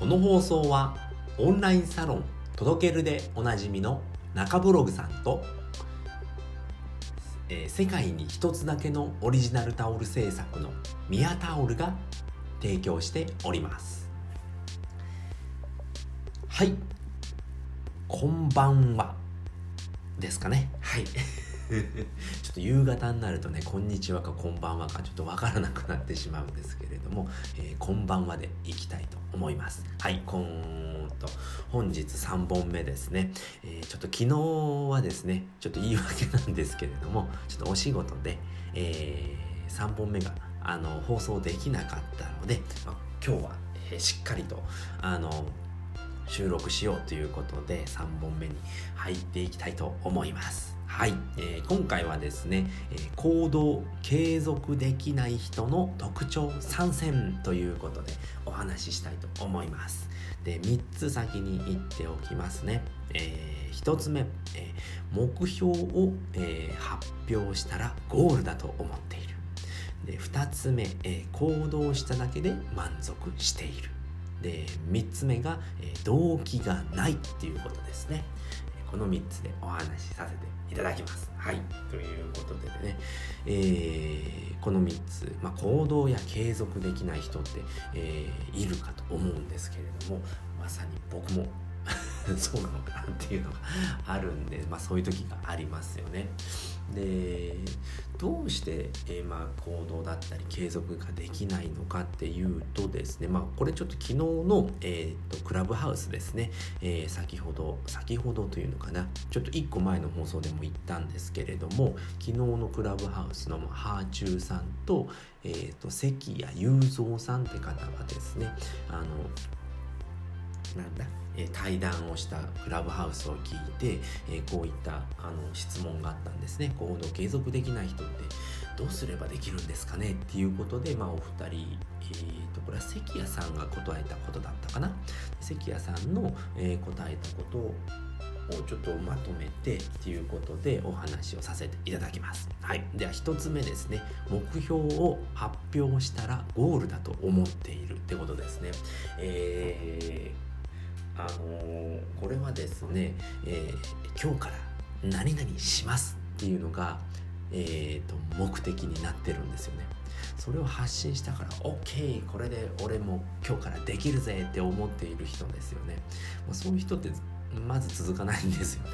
この放送はオンラインサロン届けるでおなじみの中ブログさんと、えー世界に一つだけのオリジナルタオル制作のミヤタオルが提供しております。はい。こんばんは。ですかね。はい。ちょっと夕方になるとね、こんにちはかこんばんはかちょっとわからなくなってしまうんですけれども、えーこんばんはでいきたいと思います。はい、こんと、本日3本目ですね。えーちょっと昨日はですね、ちょっと言い訳なんですけれども、ちょっとお仕事で、え3本目があの放送できなかったので、まあ今日は、えーしっかりと、あの、収録しようということで3本目に入っていきたいと思います。はい、えー今回はですね、えー行動継続できない人の特徴参戦ということでお話ししたいと思います。で3つ先に言っておきますね。え1つ目、え目標を、え発表したらゴールだと思っている。で2つ目、え行動しただけで満足している。で3つ目が、え動機がないっていうことですね。えーこの3つでお話しさせていただきます。はい。ということでね、えーこの3つ、まあ、行動や継続できない人って、えーいるかと思うんですけれども、まさに僕も そうなのかなっていうのがあるんで、まあ、そういう時がありますよね。でどうして、えーまあ、行動だったり継続ができないのかっていうとですね、まあ、これちょっと昨日の、えー、とクラブハウスですね、えー先ほど先ほどというのかなちょっと1個前の放送でも言ったんですけれども昨日のクラブハウスのまあハーチューさんと,、えー、と関谷雄三さんって方がですねあのなんだ、えー対談をしたクラブハウスを聞いて、えーこういったあの質問があったんですね。行動継続できない人ってどうすればできるんですかね？っていうことで、まあ、お二人、えー、とこれは関谷さんが答えたことだったかな？関谷さんの、えー答えたことをちょっとまとめてっていうことでお話をさせていただきます。はい、では一つ目ですね。目標を発表したらゴールだと思っているってことですね。えーあのこれはですね、えー今日から何々しますっていうのが、えーと目的になってるんですよね。それを発信したから OK これで俺も今日からできるぜって思っている人ですよね。まあ、そういう人ってまず続かないんですよね。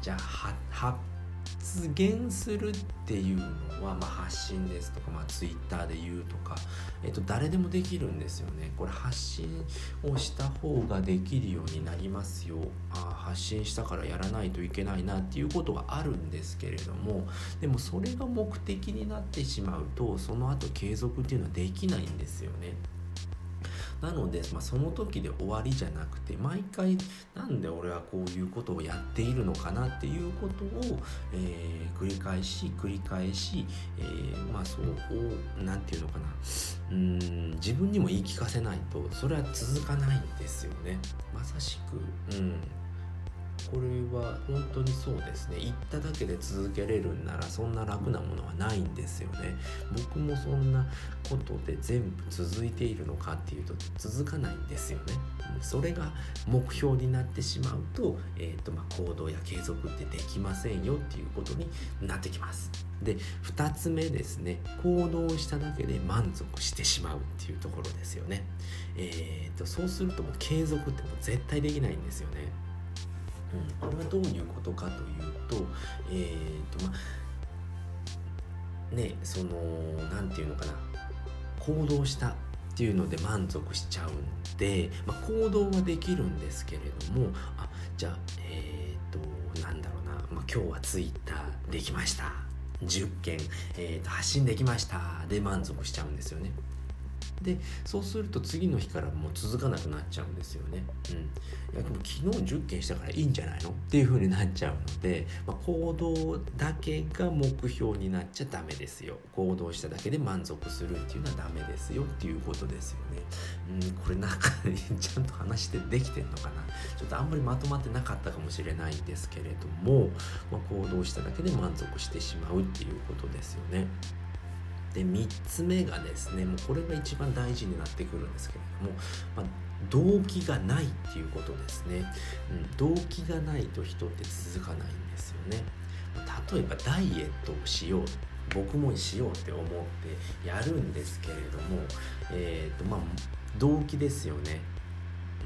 じゃあ発言するっていうのは、まあ、発信ですとか、まあ、ツイッターで言うとか、えっと、誰でもできるんですよね。これ発信をした方ができるようになりますよ。あ発信したからやらないといけないなっていうことがあるんですけれどもでもそれが目的になってしまうとその後継続っていうのはできないんですよね。なので、まあ、その時で終わりじゃなくて毎回なんで俺はこういうことをやっているのかなっていうことを、えー繰り返し繰り返し、えーまあそう何て言うのかな。うーん自分にも言い聞かせないとそれは続かないんですよね。まさしくうん。これは本当にそうですね。言っただけで続けれるんならそんな楽なものはないんですよね。僕もそんなことで全部続いているのかっていうと続かないんですよね。それが目標になってしまうと,、えーとまあ、行動や継続ってできませんよっていうことになってきます。で2つ目ですね。行動しただけで満足してしまうっていうところですよね。えーとそうするともう継続ってもう絶対できないんですよね、これはどういうことかというとえっ、とまあねその何て言うのかな。行動したっていうので満足しちゃうんで、まあ、行動はできるんですけれどもあじゃあえっ、となんだろうな、まあ、今日はツイッターできました。10件、えーと発信できました。で満足しちゃうんですよね。でそうすると次の日からもう続かなくなっちゃうんですよね。うん、いやでも昨日10件したからいいんじゃないのっていう風になっちゃうので、まあ、行動だけが目標になっちゃダメですよ。行動しただけで満足するっていうのはダメですよっていうことですよね。うん、これ中にちゃんと話してできてんのかなちょっとあんまりまとまってなかったかもしれないんですけれども、まあ、行動しただけで満足してしまうっていうことですよね。で3つ目がですねもうこれが一番大事になってくるんですけれども、まあ、動機がないっていうことですね、うん、動機がないと人って続かないんですよね。例えばダイエットをしよう僕もしようって思ってやるんですけれどもえっ、ー、とまあ動機ですよね。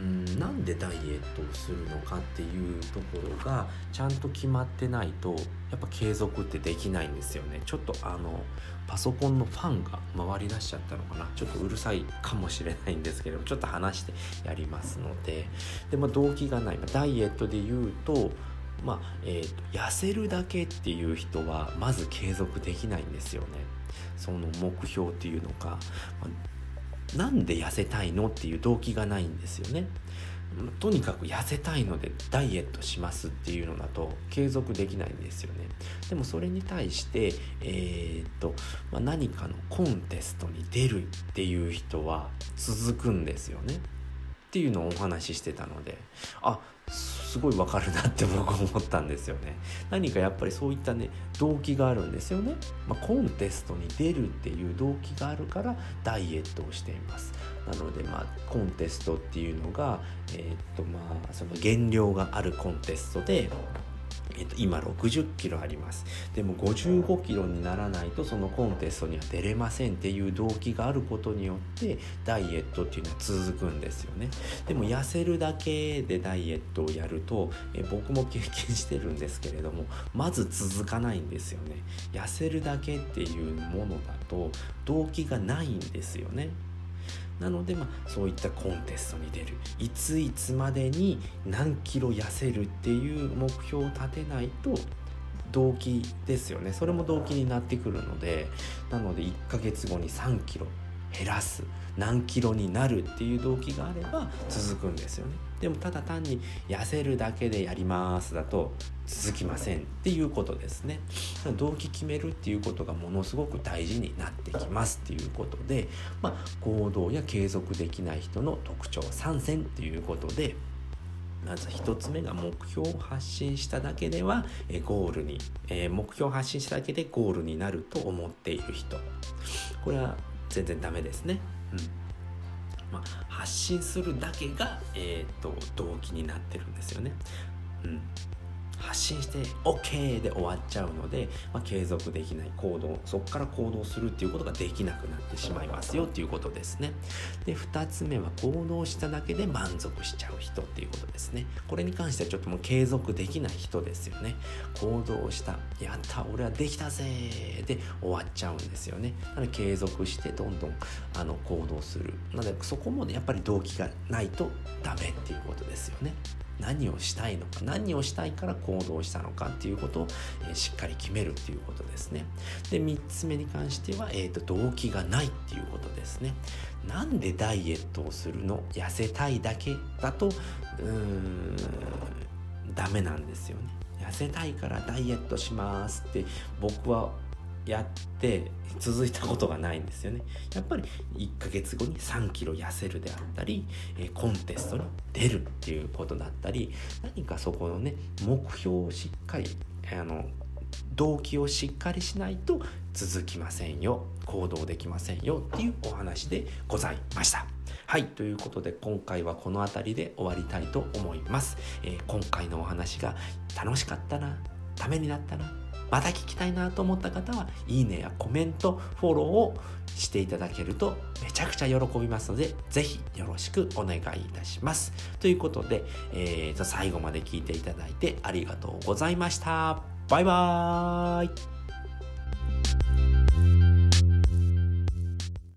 うんなんでダイエットをするのかっていうところがちゃんと決まってないとやっぱ継続ってできないんですよね。ちょっとあのパソコンのファンが回りだしちゃったのかな。ちょっとうるさいかもしれないんですけれどもちょっと話してやりますので。で、まあ、動機がない。ダイエットで言うとまあえーと、痩せるだけっていう人はまず継続できないんですよね。その目標っていうのか、まあ、なんで痩せたいのっていう動機がないんですよね。とにかく痩せたいのでダイエットしますっていうのだと継続できないんですよね。でもそれに対してえー、っと、まあ、何かのコンテストに出るっていう人は続くんですよね。っていうのをお話ししてたので。あすごいわかるなって僕思ったんですよね。何かやっぱりそういったね動機があるんですよね、まあ、コンテストに出るっていう動機があるからダイエットをしています。なのでまあコンテストっていうのがえー、っとまあその減量があるコンテストでえっと、今60キロあります。でも55キロにならないとそのコンテストには出れませんっていう動機があることによってダイエットっていうのは続くんですよね。でも痩せるだけでダイエットをやるとえ僕も経験してるんですけれどもまず続かないんですよね。痩せるだけっていうものだと動機がないんですよね。なので、まあ、そういったコンテストに出る。いついつまでに何キロ痩せるっていう目標を立てないと動機ですよね。それも動機になってくるのでなので1ヶ月後に3キロ減らす何キロになるっていう動機があれば続くんですよね。でもただ単に痩せるだけでやりますだと続きませんっていうことですね。動機決めるっていうことがものすごく大事になってきますっていうことで、まあ、行動や継続できない人の特徴3選っていうことでまず1つ目が目標を発信しただけではゴールに、え、目標を発信しただけでゴールになると思っている人。これは全然ダメですね。うんまあ、発信するだけが、えーと、と動機になってるんですよね。うん、発信して OK で終わっちゃうので、まあ、継続できない行動そこから行動するっていうことができなくなってしまいますよっていうことですね。で2つ目は行動しただけで満足しちゃう人っていうことですね。これに関してはちょっともう継続できない人ですよね。行動したやった俺はできたぜで終わっちゃうんですよね。なので継続してどんどんあの行動する。なのでそこもねやっぱり動機がないとダメっていうことですよね。何をしたいのか何をしたいから行動したのかっていうことを、えー、しっかり決めるっていうことですね。で3つ目に関しては、えーと、動機がないっていうことですね。なんでダイエットをするの？痩せたいだけだとうーんダメなんですよね。痩せたいからダイエットしますって僕はやって続いたことがないんですよねやっぱり1ヶ月後に3キロ痩せるであったり、コンテストに出るっていうことだったり何かそこのね目標をしっかりあの動機をしっかりしないと続きませんよ行動できませんよっていうお話でございました。はいということで今回はこの辺りで終わりたいと思います。えー、今回のお話が楽しかったなためになったなまた聞きたいなと思った方はいいねやコメントフォローをしていただけるとめちゃくちゃ喜びますのでぜひよろしくお願いいたします。ということで、えー、最後まで聞いていただいてありがとうございました。バイバーイ。